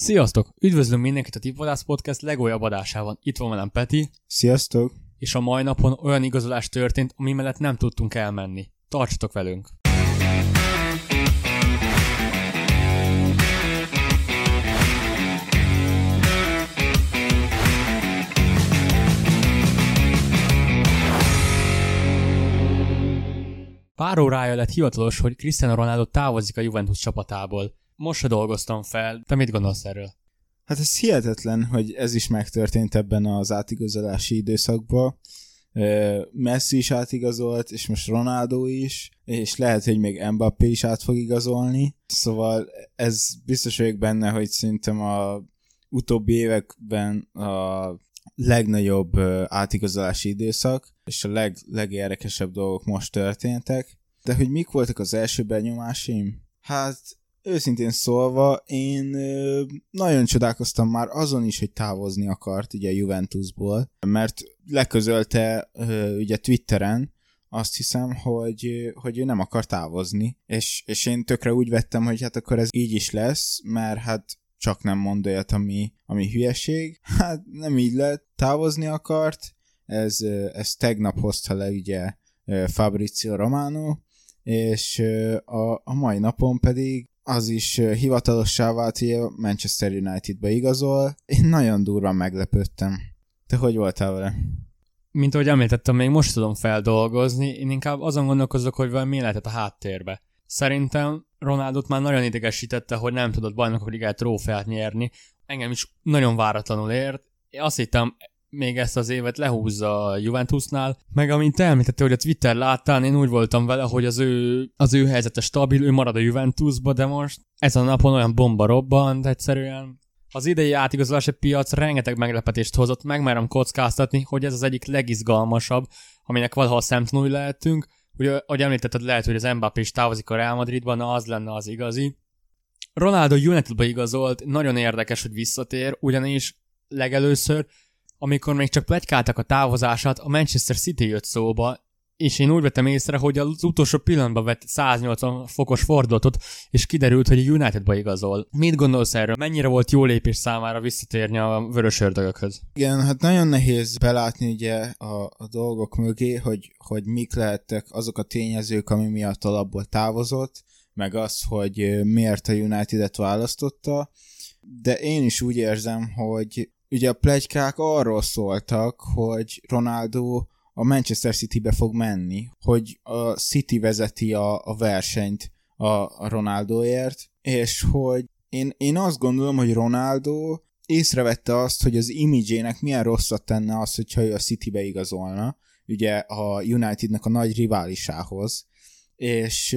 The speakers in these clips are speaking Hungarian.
Sziasztok! Üdvözlöm mindenkit a Tipvadász Podcast legújabb adásában. Itt van velem Peti, Sziasztok! és a mai napon olyan igazolás történt, ami mellett nem tudtunk elmenni. Tartsatok velünk! Pár órája lett hivatalos, hogy Cristiano Ronaldo távozik a Juventus csapatából. Most se dolgoztam fel. Te mit gondolsz erről? Hát ez hihetetlen, hogy ez is megtörtént ebben az átigazolási időszakban. Messi is átigazolt, és most Ronaldo is, és lehet, hogy még Mbappé is át fog igazolni. Szóval ez biztos vagyok benne, hogy szerintem a utóbbi években a legnagyobb átigazolási időszak, és a leg, legérdekesebb dolgok most történtek. De hogy mik voltak az első benyomásaim? Hát őszintén szólva, én nagyon csodálkoztam már azon is, hogy távozni akart ugye Juventusból, mert leközölte ugye Twitteren, azt hiszem, hogy, hogy ő nem akar távozni, és, és én tökre úgy vettem, hogy hát akkor ez így is lesz, mert hát csak nem mond olyat, ami, ami hülyeség. Hát nem így lett, távozni akart, ez, ez tegnap hozta le ugye Fabrizio Romano, és a, a mai napon pedig az is hivatalossá vált, hogy Manchester Unitedba igazol. Én nagyon durva meglepődtem. Te hogy voltál vele? Mint ahogy említettem, még most tudom feldolgozni, én inkább azon gondolkozok, hogy mi lehetett a háttérbe. Szerintem Ronaldot már nagyon idegesítette, hogy nem tudott bajnokok ligát trófeát nyerni. Engem is nagyon váratlanul ért. Én azt hittem, még ezt az évet lehúzza a Juventusnál, meg amint te említette, hogy a Twitter láttál, én úgy voltam vele, hogy az ő, az ő helyzete stabil, ő marad a Juventusba, de most ezen a napon olyan bomba robbant egyszerűen. Az idei átigazolási piac rengeteg meglepetést hozott, megmerem kockáztatni, hogy ez az egyik legizgalmasabb, aminek valaha szemtanúi lehetünk. Ugye, ahogy említetted, lehet, hogy az Mbappé is távozik a Real Madridban, na az lenne az igazi. Ronaldo Unitedba igazolt, nagyon érdekes, hogy visszatér, ugyanis legelőször, amikor még csak plegykáltak a távozását, a Manchester City jött szóba, és én úgy vettem észre, hogy az utolsó pillanatban vett 180 fokos fordulatot, és kiderült, hogy a Unitedba igazol. Mit gondolsz erről? Mennyire volt jó lépés számára visszatérni a vörös ördögökhöz? Igen, hát nagyon nehéz belátni ugye a, a dolgok mögé, hogy, hogy mik lehettek azok a tényezők, ami miatt alapból távozott, meg az, hogy miért a United-et választotta, de én is úgy érzem, hogy ugye a plegykák arról szóltak, hogy Ronaldo a Manchester City-be fog menni, hogy a City vezeti a, a versenyt a, a Ronaldoért, és hogy én, én azt gondolom, hogy Ronaldo észrevette azt, hogy az imidzsének milyen rosszat tenne az, hogyha ő a Citybe igazolna, ugye a Unitednek a nagy riválisához, és,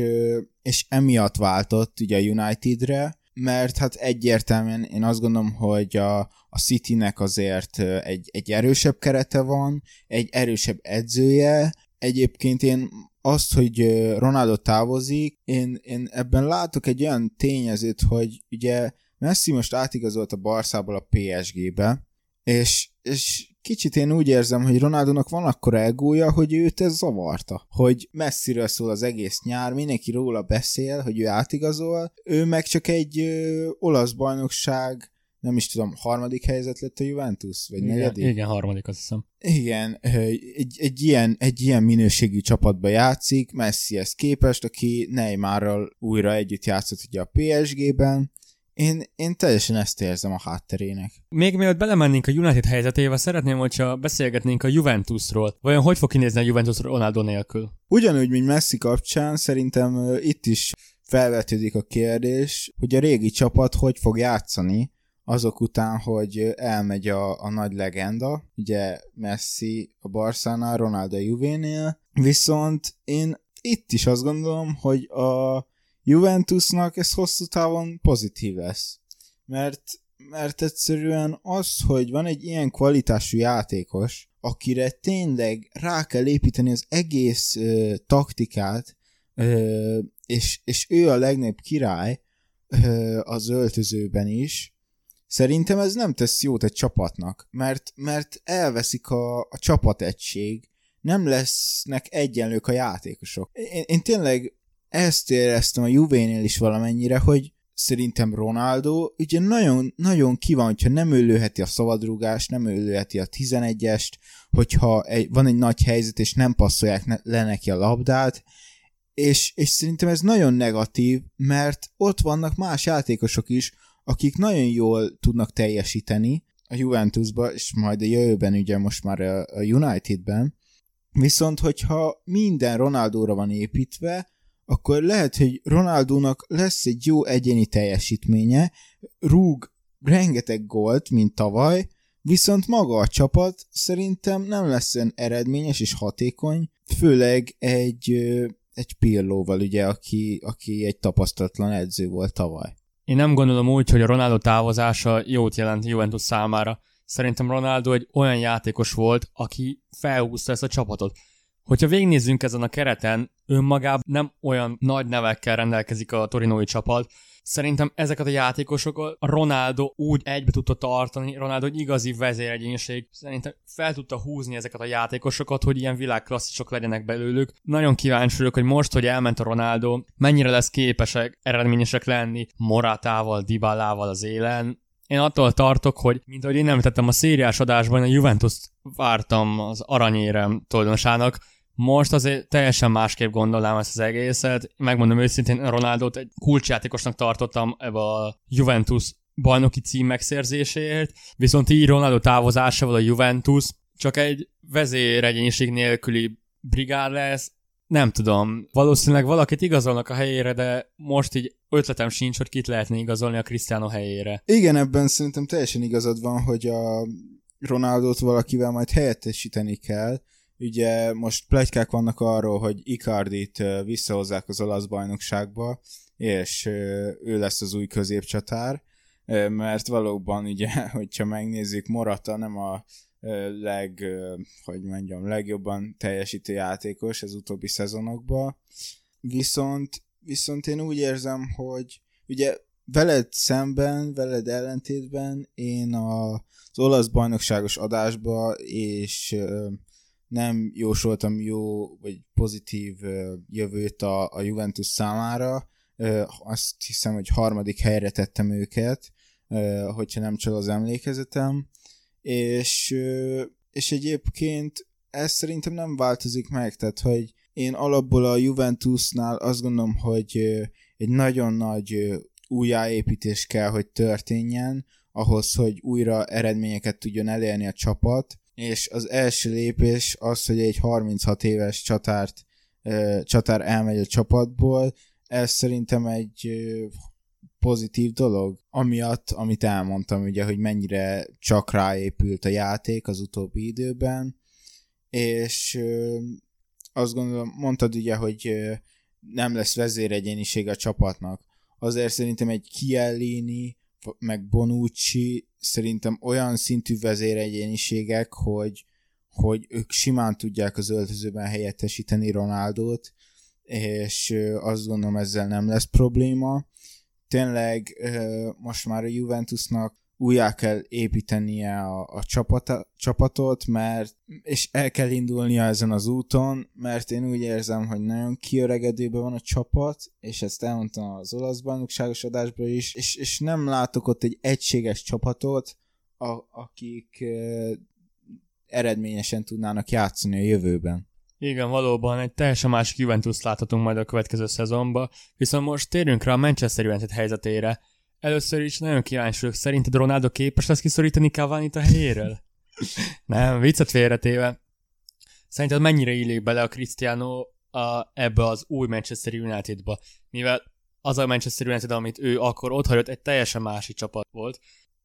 és emiatt váltott ugye a Unitedre, mert hát egyértelműen én azt gondolom, hogy a, a Citynek azért egy, egy erősebb kerete van, egy erősebb edzője, egyébként én azt, hogy Ronaldo távozik, én, én ebben látok egy olyan tényezőt, hogy ugye Messi most átigazolt a Barszából a PSG-be, és, és kicsit én úgy érzem, hogy Ronaldónak van akkora egója, hogy őt ez zavarta. Hogy messziről szól az egész nyár, mindenki róla beszél, hogy ő átigazol, ő meg csak egy ö, olasz bajnokság, nem is tudom, harmadik helyzet lett a Juventus, vagy Igen, negyedik? igen, harmadik azt hiszem. Igen, egy, egy, ilyen, egy ilyen minőségű csapatba játszik, Messihez képest, aki Neymarral újra együtt játszott ugye a PSG-ben. Én, én teljesen ezt érzem a hátterének. Még mielőtt belemennénk a United helyzetébe, szeretném, hogyha beszélgetnénk a Juventusról. Vajon hogy fog kinézni a Juventus Ronaldo nélkül? Ugyanúgy, mint Messi kapcsán, szerintem itt is felvetődik a kérdés, hogy a régi csapat hogy fog játszani azok után, hogy elmegy a, a nagy legenda, ugye Messi a Barszánál, Ronaldo a Juvénél, viszont én itt is azt gondolom, hogy a Juventusnak ez hosszú távon pozitív lesz. Mert, mert egyszerűen az, hogy van egy ilyen kvalitású játékos, akire tényleg rá kell építeni az egész ö, taktikát, ö, és, és ő a legnagyobb király ö, az öltözőben is, szerintem ez nem tesz jót egy csapatnak, mert, mert elveszik a, a csapategység, nem lesznek egyenlők a játékosok. Én, én tényleg ezt éreztem a Juvénél is valamennyire, hogy szerintem Ronaldo ugye nagyon, nagyon ki van, hogyha nem ő lőheti a szabadrúgást, nem ő lőheti a 11-est, hogyha egy, van egy nagy helyzet, és nem passzolják ne, le neki a labdát, és, és szerintem ez nagyon negatív, mert ott vannak más játékosok is, akik nagyon jól tudnak teljesíteni a Juventusba, és majd a jövőben ugye most már a Unitedben, viszont hogyha minden Ronaldóra van építve, akkor lehet, hogy Ronaldónak lesz egy jó egyéni teljesítménye, rúg rengeteg gólt, mint tavaly, viszont maga a csapat szerintem nem lesz olyan eredményes és hatékony, főleg egy, egy Pirlóval, ugye, aki, aki egy tapasztalatlan edző volt tavaly. Én nem gondolom úgy, hogy a Ronaldo távozása jót jelent Juventus számára. Szerintem Ronaldo egy olyan játékos volt, aki felhúzta ezt a csapatot. Hogyha végignézzünk ezen a kereten, önmagában nem olyan nagy nevekkel rendelkezik a torinói csapat, Szerintem ezeket a játékosokat Ronaldo úgy egybe tudta tartani, Ronaldo egy igazi vezéregyénység, szerintem fel tudta húzni ezeket a játékosokat, hogy ilyen világklasszisok legyenek belőlük. Nagyon kíváncsi vagyok, hogy most, hogy elment a Ronaldo, mennyire lesz képesek eredményesek lenni Moratával, Dybálával az élen, én attól tartok, hogy, mint ahogy én említettem a szériás adásban, a Juventus vártam az aranyérem tulajdonosának, most azért teljesen másképp gondolnám ezt az egészet. Megmondom őszintén, Ronaldot egy kulcsjátékosnak tartottam ebbe a Juventus bajnoki cím megszerzéséért, viszont így Ronaldo távozásával a Juventus csak egy vezéregyénység nélküli brigád lesz, nem tudom, valószínűleg valakit igazolnak a helyére, de most így ötletem sincs, hogy kit lehetne igazolni a Cristiano helyére. Igen, ebben szerintem teljesen igazad van, hogy a Ronaldot valakivel majd helyettesíteni kell, Ugye most plegykák vannak arról, hogy Icardit visszahozzák az olasz bajnokságba, és ő lesz az új középcsatár, mert valóban ugye, hogyha megnézzük, Morata nem a leg, hogy mondjam, legjobban teljesítő játékos az utóbbi szezonokban, viszont, viszont én úgy érzem, hogy ugye veled szemben, veled ellentétben én a, az olasz bajnokságos adásba és nem jósoltam jó vagy pozitív jövőt a, a Juventus számára. Azt hiszem, hogy harmadik helyre tettem őket, hogyha nem csak az emlékezetem. És, és egyébként ez szerintem nem változik meg, tehát hogy én alapból a Juventusnál azt gondolom, hogy egy nagyon nagy újjáépítés kell, hogy történjen, ahhoz, hogy újra eredményeket tudjon elérni a csapat, és az első lépés az, hogy egy 36 éves csatárt, csatár elmegy a csapatból, ez szerintem egy pozitív dolog, amiatt, amit elmondtam, ugye, hogy mennyire csak ráépült a játék az utóbbi időben, és azt gondolom, mondtad ugye, hogy nem lesz vezéregyéniség a csapatnak. Azért szerintem egy Kielini, meg Bonucci szerintem olyan szintű vezéregyéniségek, hogy, hogy ők simán tudják az öltözőben helyettesíteni Ronaldót, és azt gondolom ezzel nem lesz probléma. Tényleg most már a Juventusnak újjá kell építenie a, a csapata, csapatot, mert és el kell indulnia ezen az úton, mert én úgy érzem, hogy nagyon kiöregedőben van a csapat, és ezt elmondtam az olasz bajnokságos adásban is, és, és nem látok ott egy egységes csapatot, a, akik e, eredményesen tudnának játszani a jövőben. Igen, valóban egy teljesen másik Juventus láthatunk majd a következő szezonban, viszont most térjünk rá a Manchester United helyzetére, Először is nagyon kíváncsi vagyok, szerinted Ronaldo képes lesz kiszorítani cavani a helyéről? Nem, viccet félretéve. Szerinted mennyire illik bele a Cristiano a, ebbe az új Manchester Unitedba? Mivel az a Manchester United, amit ő akkor ott hagyott, egy teljesen másik csapat volt.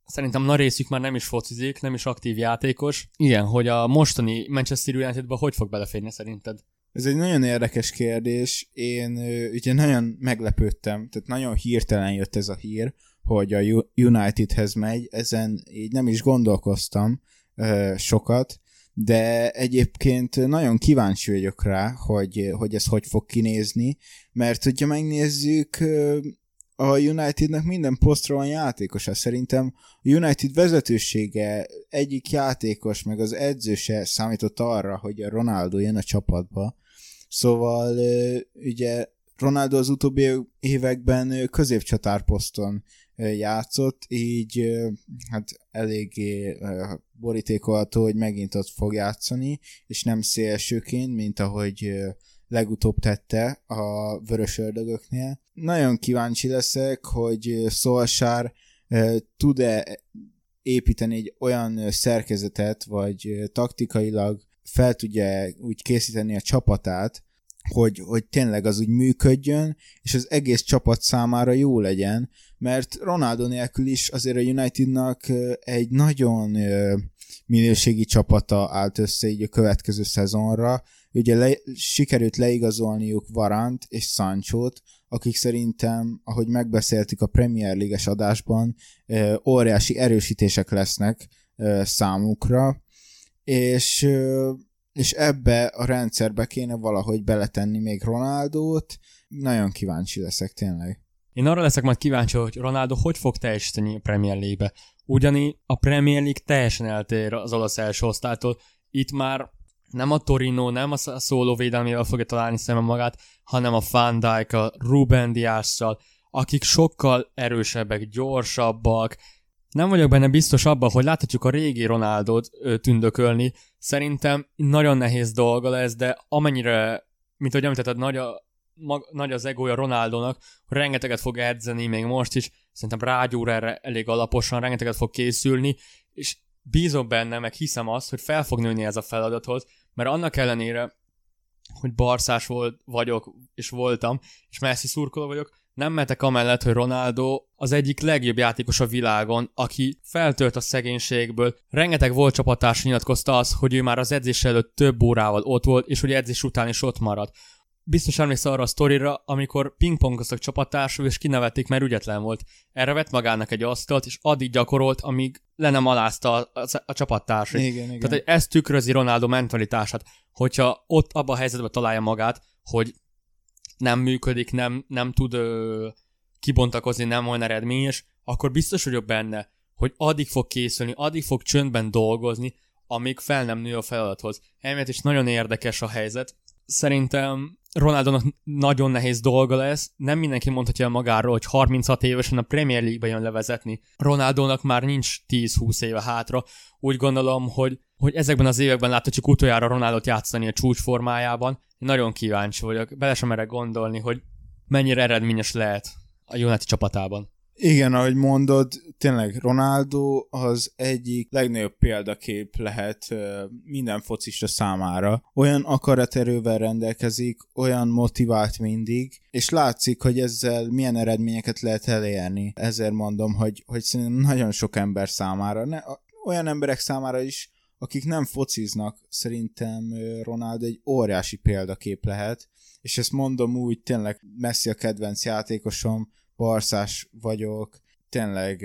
Szerintem nagy részük már nem is focizik, nem is aktív játékos. Igen, hogy a mostani Manchester Unitedba hogy fog beleférni szerinted? Ez egy nagyon érdekes kérdés. Én ugye nagyon meglepődtem, tehát nagyon hirtelen jött ez a hír, hogy a Unitedhez megy, ezen így nem is gondolkoztam ö, sokat, de egyébként nagyon kíváncsi vagyok rá, hogy, hogy ez hogy fog kinézni, mert hogyha megnézzük, a Unitednek minden posztra van játékosa. Szerintem a United vezetősége egyik játékos, meg az edző se számított arra, hogy a Ronaldo jön a csapatba. Szóval ugye Ronaldo az utóbbi években középcsatárposzton játszott, így hát eléggé borítékolható, hogy megint ott fog játszani, és nem szélsőként, mint ahogy legutóbb tette a vörös ördögöknél. Nagyon kíváncsi leszek, hogy Szolsár tud-e építeni egy olyan szerkezetet, vagy taktikailag fel tudja úgy készíteni a csapatát, hogy, hogy tényleg az úgy működjön, és az egész csapat számára jó legyen, mert Ronaldo nélkül is azért a Unitednak egy nagyon minőségi csapata állt össze így a következő szezonra. Ugye le, sikerült leigazolniuk Varant és Sanchót, akik szerintem, ahogy megbeszéltük a Premier League-es adásban, óriási erősítések lesznek számukra, és és ebbe a rendszerbe kéne valahogy beletenni még Ronaldót. Nagyon kíváncsi leszek tényleg. Én arra leszek majd kíváncsi, hogy Ronaldo hogy fog teljesíteni a Premier League-be. Ugyani a Premier League teljesen eltér az olasz első osztálytól. Itt már nem a Torino, nem a szóló védelmével fogja találni szemben magát, hanem a Van Dijk, Ruben Diásszal, akik sokkal erősebbek, gyorsabbak, nem vagyok benne biztos abban, hogy láthatjuk a régi Ronaldot tündökölni. Szerintem nagyon nehéz dolga lesz, de amennyire, mint ahogy említetted, nagy, a, mag, nagy az egója Ronaldónak, rengeteget fog edzeni még most is, szerintem rágyúr erre elég alaposan, rengeteget fog készülni, és bízom benne, meg hiszem azt, hogy fel fog nőni ez a feladathoz, mert annak ellenére, hogy barszás volt, vagyok, és voltam, és Messi szurkoló vagyok, nem metek amellett, hogy Ronaldo az egyik legjobb játékos a világon, aki feltört a szegénységből. Rengeteg volt csapattárs nyilatkozta az, hogy ő már az edzés előtt több órával ott volt, és hogy edzés után is ott maradt. Biztos emlékszel arra a sztorira, amikor pingpongoztak csapattársul, és kinevették, mert ügyetlen volt. Erre vett magának egy asztalt, és addig gyakorolt, amíg le nem alázta a, a, a csapattársait. Igen, igen. Tehát ez tükrözi Ronaldo mentalitását. Hogyha ott abban a helyzetben találja magát, hogy nem működik, nem, nem tud ö, kibontakozni, nem olyan eredményes, akkor biztos vagyok benne, hogy addig fog készülni, addig fog csöndben dolgozni, amíg fel nem nő a feladathoz. Emiatt is nagyon érdekes a helyzet. Szerintem Ronaldónak nagyon nehéz dolga lesz. Nem mindenki mondhatja magáról, hogy 36 évesen a Premier League-be jön levezetni. Ronaldónak már nincs 10-20 éve hátra. Úgy gondolom, hogy, hogy ezekben az években láthatjuk utoljára Ronaldot játszani a csúcsformájában. Nagyon kíváncsi vagyok. Bele sem merek gondolni, hogy mennyire eredményes lehet a United csapatában. Igen, ahogy mondod, tényleg Ronaldo az egyik legnagyobb példakép lehet minden focista számára. Olyan akaraterővel rendelkezik, olyan motivált mindig, és látszik, hogy ezzel milyen eredményeket lehet elérni. Ezért mondom, hogy, hogy szerintem nagyon sok ember számára, ne, olyan emberek számára is, akik nem fociznak, szerintem Ronaldo egy óriási példakép lehet, és ezt mondom úgy, tényleg Messi a kedvenc játékosom, barszás vagyok, tényleg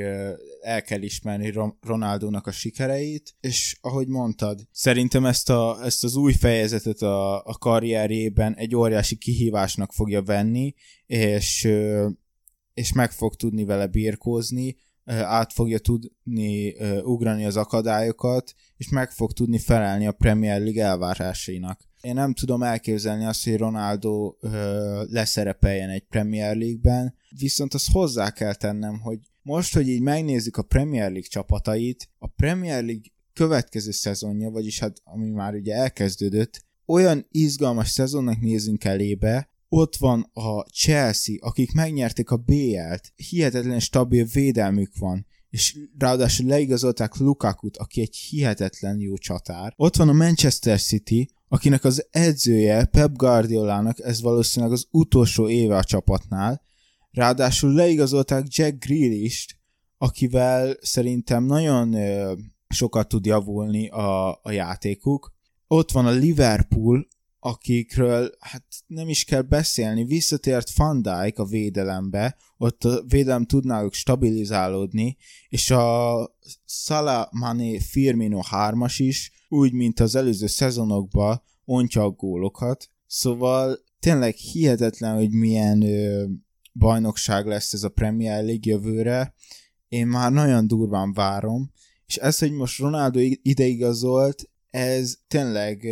el kell ismerni Ronaldónak a sikereit, és ahogy mondtad, szerintem ezt, a, ezt az új fejezetet a, a karrierjében egy óriási kihívásnak fogja venni, és, és meg fog tudni vele birkózni, át fogja tudni ugrani az akadályokat, és meg fog tudni felelni a Premier League elvárásainak. Én nem tudom elképzelni azt, hogy Ronaldo leszerepeljen egy Premier League-ben, viszont azt hozzá kell tennem, hogy most, hogy így megnézzük a Premier League csapatait, a Premier League következő szezonja, vagyis hát ami már ugye elkezdődött, olyan izgalmas szezonnak nézünk elébe, ott van a Chelsea, akik megnyerték a BL-t, hihetetlen stabil védelmük van, és ráadásul leigazolták Lukakut, aki egy hihetetlen jó csatár. Ott van a Manchester City, akinek az edzője Pep Guardiolának ez valószínűleg az utolsó éve a csapatnál, ráadásul leigazolták Jack Grealish-t, akivel szerintem nagyon ö, sokat tud javulni a, a játékuk. Ott van a Liverpool, akikről hát nem is kell beszélni, visszatért Van Dijk a védelembe, ott a védelem tud náluk stabilizálódni, és a Salah Mane Firmino hármas is, úgy, mint az előző szezonokban ontja a gólokat, szóval tényleg hihetetlen, hogy milyen ö, bajnokság lesz ez a Premier League jövőre, én már nagyon durván várom, és ez, hogy most Ronaldo ideigazolt, ez tényleg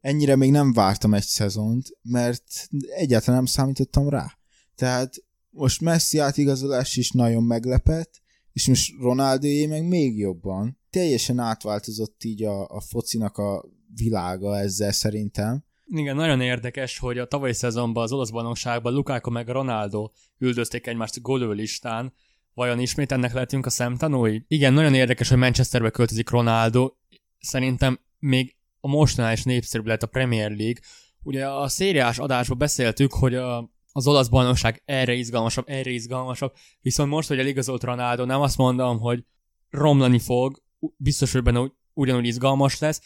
ennyire még nem vártam egy szezont, mert egyáltalán nem számítottam rá. Tehát most Messi átigazolás is nagyon meglepett, és most Ronaldóé meg még jobban. Teljesen átváltozott így a, a focinak a világa ezzel szerintem. Igen, nagyon érdekes, hogy a tavalyi szezonban az olasz bajnokságban Lukáko meg Ronaldo üldözték egymást listán. Vajon ismét ennek lehetünk a szemtanúi? Igen, nagyon érdekes, hogy Manchesterbe költözik Ronaldo. Szerintem még a mostanál is népszerűbb lett a Premier League. Ugye a szériás adásban beszéltük, hogy a, az olasz bajnokság erre izgalmasabb, erre izgalmasabb, viszont most, hogy eligazolt Ronaldo, nem azt mondom, hogy romlani fog, biztos, hogy benne ugyanúgy izgalmas lesz,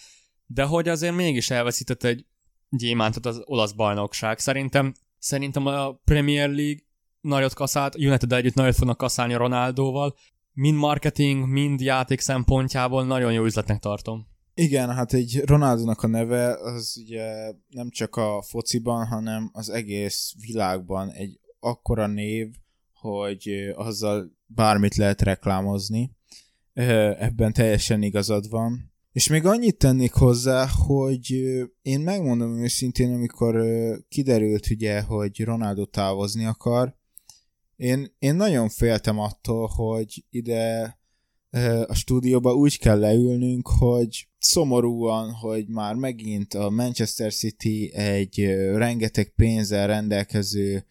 de hogy azért mégis elveszített egy gyémántot az olasz bajnokság. Szerintem, szerintem a Premier League nagyot kaszált, united együtt nagyot fognak kaszálni Ronaldóval, mind marketing, mind játék szempontjából nagyon jó üzletnek tartom. Igen, hát egy Ronaldónak a neve az ugye nem csak a fociban, hanem az egész világban egy akkora név, hogy azzal bármit lehet reklámozni. Ebben teljesen igazad van. És még annyit tennék hozzá, hogy én megmondom őszintén, amikor kiderült ugye, hogy Ronaldo távozni akar, én, én nagyon féltem attól, hogy ide a stúdióba úgy kell leülnünk, hogy szomorúan, hogy már megint a Manchester City egy rengeteg pénzzel rendelkező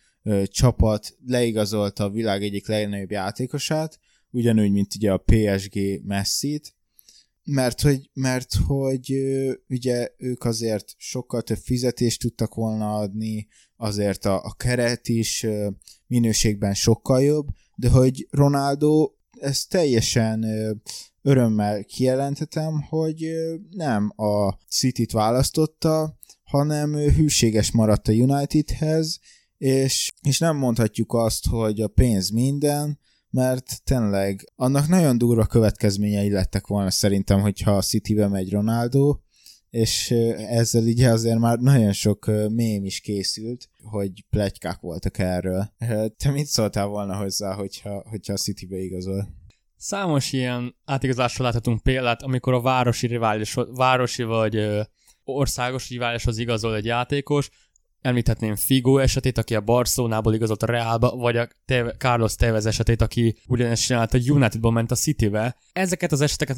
csapat leigazolta a világ egyik legnagyobb játékosát, ugyanúgy, mint ugye a PSG Messi-t, mert hogy, mert hogy ugye ők azért sokkal több fizetést tudtak volna adni, azért a, a keret is minőségben sokkal jobb, de hogy Ronaldo ezt teljesen örömmel kijelentetem, hogy nem a City-t választotta, hanem hűséges maradt a Unitedhez, és, és nem mondhatjuk azt, hogy a pénz minden, mert tényleg annak nagyon durva következményei lettek volna szerintem, hogyha a City-be megy Ronaldo, és ezzel így azért már nagyon sok mém is készült, hogy plegykák voltak erről. Te mit szóltál volna hozzá, hogyha, hogyha a City-be igazol? Számos ilyen átigazásra láthatunk példát, amikor a városi rivális, városi vagy országos riválishoz igazol egy játékos, Említhetném Figo esetét, aki a Barcelonából igazolt a Realba, vagy a Carlos Tevez esetét, aki ugyanezt csinált a Unitedból ment a Citybe. Ezeket az eseteket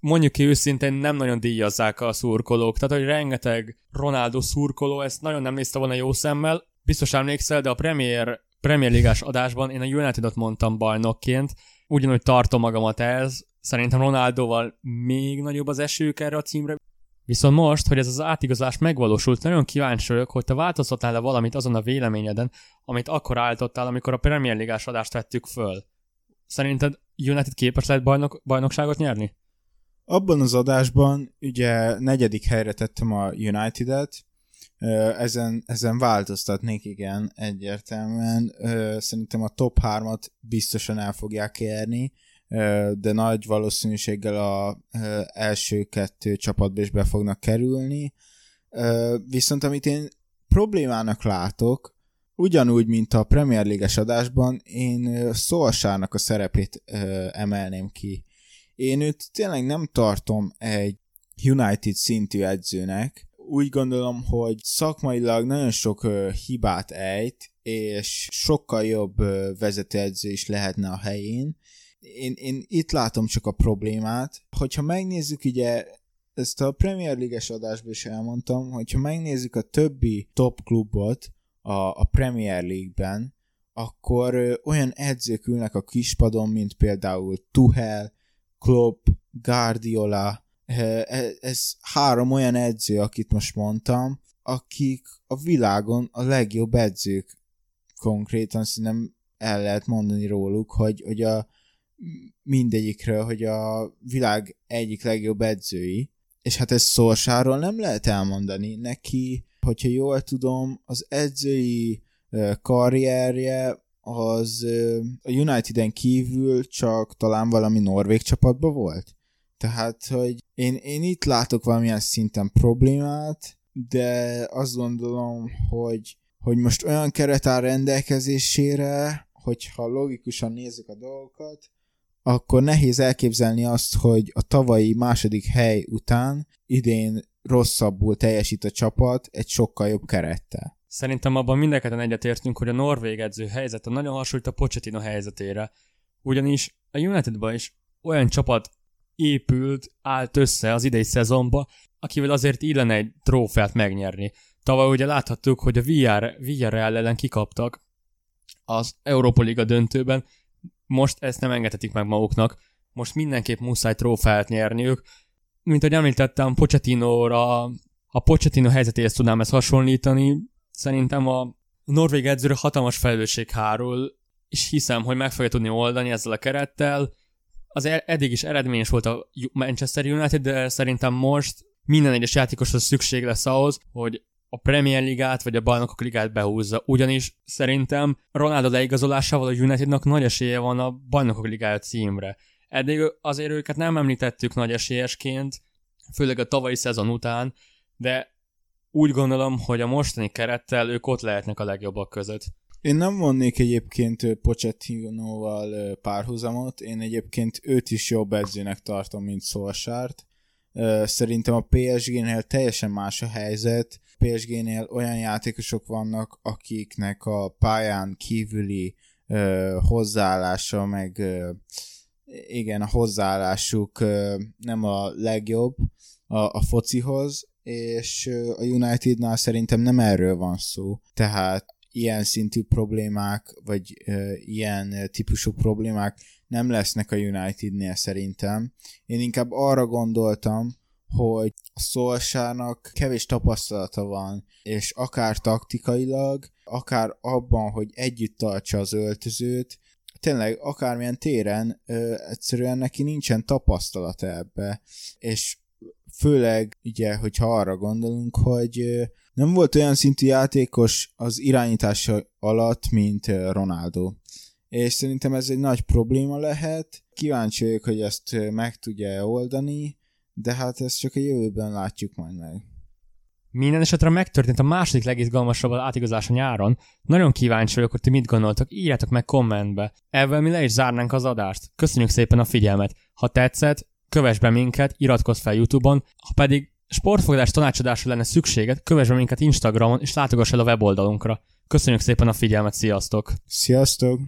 mondjuk ki őszintén nem nagyon díjazzák a szurkolók, tehát hogy rengeteg Ronaldo szurkoló ezt nagyon nem nézte volna jó szemmel. Biztos emlékszel, de a Premier, Premier Ligás adásban én a Unitedot mondtam bajnokként, ugyanúgy tartom magamat ez, szerintem Ronaldoval még nagyobb az esők erre a címre, Viszont most, hogy ez az átigazás megvalósult, nagyon kíváncsi vagyok, hogy te változtattál-e valamit azon a véleményeden, amit akkor állítottál, amikor a Premier Ligás adást vettük föl. Szerinted United képes lehet bajnok, bajnokságot nyerni? Abban az adásban ugye negyedik helyre tettem a United-et, ezen, ezen változtatnék, igen, egyértelműen. Szerintem a top 3-at biztosan el fogják érni, de nagy valószínűséggel a első kettő csapatba is be fognak kerülni. Viszont amit én problémának látok, ugyanúgy, mint a Premier League-es adásban, én Szolsárnak a szerepét emelném ki. Én őt tényleg nem tartom egy United szintű edzőnek. Úgy gondolom, hogy szakmailag nagyon sok hibát ejt, és sokkal jobb vezetőedző is lehetne a helyén, én, én itt látom csak a problémát. Hogyha megnézzük ugye ezt a Premier League-es adásban is elmondtam, hogyha megnézzük a többi top klubot a, a Premier League-ben, akkor ö, olyan edzők ülnek a kispadon, mint például Tuchel, Klopp, Guardiola, ez, ez három olyan edző, akit most mondtam, akik a világon a legjobb edzők konkrétan szerintem el lehet mondani róluk, hogy, hogy a, mindegyikről, hogy a világ egyik legjobb edzői, és hát ezt Szorsáról nem lehet elmondani. Neki, hogyha jól tudom, az edzői karrierje az a Uniteden kívül csak talán valami norvég csapatban volt. Tehát, hogy én, én itt látok valamilyen szinten problémát, de azt gondolom, hogy, hogy most olyan keret áll rendelkezésére, hogyha logikusan nézzük a dolgokat, akkor nehéz elképzelni azt, hogy a tavalyi második hely után idén rosszabbul teljesít a csapat egy sokkal jobb kerettel. Szerintem abban mindenketten egyetértünk, hogy a norvég edző helyzete nagyon hasonlít a Pochettino helyzetére. Ugyanis a Unitedban is olyan csapat épült, állt össze az idei szezonba, akivel azért illene egy trófeát megnyerni. Tavaly ugye láthattuk, hogy a VR, VR ellen kikaptak az Európa Liga döntőben, most ezt nem engedhetik meg maguknak, most mindenképp muszáj trófeát nyerniük. Mint ahogy említettem, Pochettino-ra, a Pochettino helyzetéhez tudnám ezt hasonlítani, szerintem a norvég edzőre hatalmas felelősség hárul, és hiszem, hogy meg fogja tudni oldani ezzel a kerettel. Az e- eddig is eredményes volt a Manchester United, de szerintem most minden egyes játékoshoz szükség lesz ahhoz, hogy a Premier Ligát vagy a Bajnokok Ligát behúzza, ugyanis szerintem Ronaldo leigazolásával a Unitednak nagy esélye van a Bajnokok Ligája címre. Eddig azért őket nem említettük nagy esélyesként, főleg a tavalyi szezon után, de úgy gondolom, hogy a mostani kerettel ők ott lehetnek a legjobbak között. Én nem vonnék egyébként Pochettino-val párhuzamot, én egyébként őt is jobb edzőnek tartom, mint Szolsárt. Szerintem a PSG-nél teljesen más a helyzet. PSG-nél olyan játékosok vannak, akiknek a pályán kívüli hozzáállása, meg igen, a hozzáállásuk nem a legjobb a, a focihoz, és a Unitednál szerintem nem erről van szó. Tehát ilyen szintű problémák, vagy uh, ilyen típusú problémák nem lesznek a Unitednél szerintem. Én inkább arra gondoltam, hogy a Szolsának kevés tapasztalata van, és akár taktikailag, akár abban, hogy együtt tartsa az öltözőt, tényleg akármilyen téren ö, egyszerűen neki nincsen tapasztalata ebbe, és főleg ugye, hogyha arra gondolunk, hogy nem volt olyan szintű játékos az irányítása alatt, mint Ronaldo. És szerintem ez egy nagy probléma lehet. Kíváncsi vagyok, hogy ezt meg tudja oldani, de hát ezt csak a jövőben látjuk majd meg. Minden esetre megtörtént a második legizgalmasabb átigazás a nyáron. Nagyon kíváncsi vagyok, hogy ti mit gondoltok, írjátok meg kommentbe. Ezzel mi le is zárnánk az adást. Köszönjük szépen a figyelmet. Ha tetszett, kövess be minket, iratkozz fel YouTube-on, ha pedig sportfogadás tanácsadásra lenne szükséged, kövess be minket Instagramon, és látogass el a weboldalunkra. Köszönjük szépen a figyelmet, sziasztok! Sziasztok!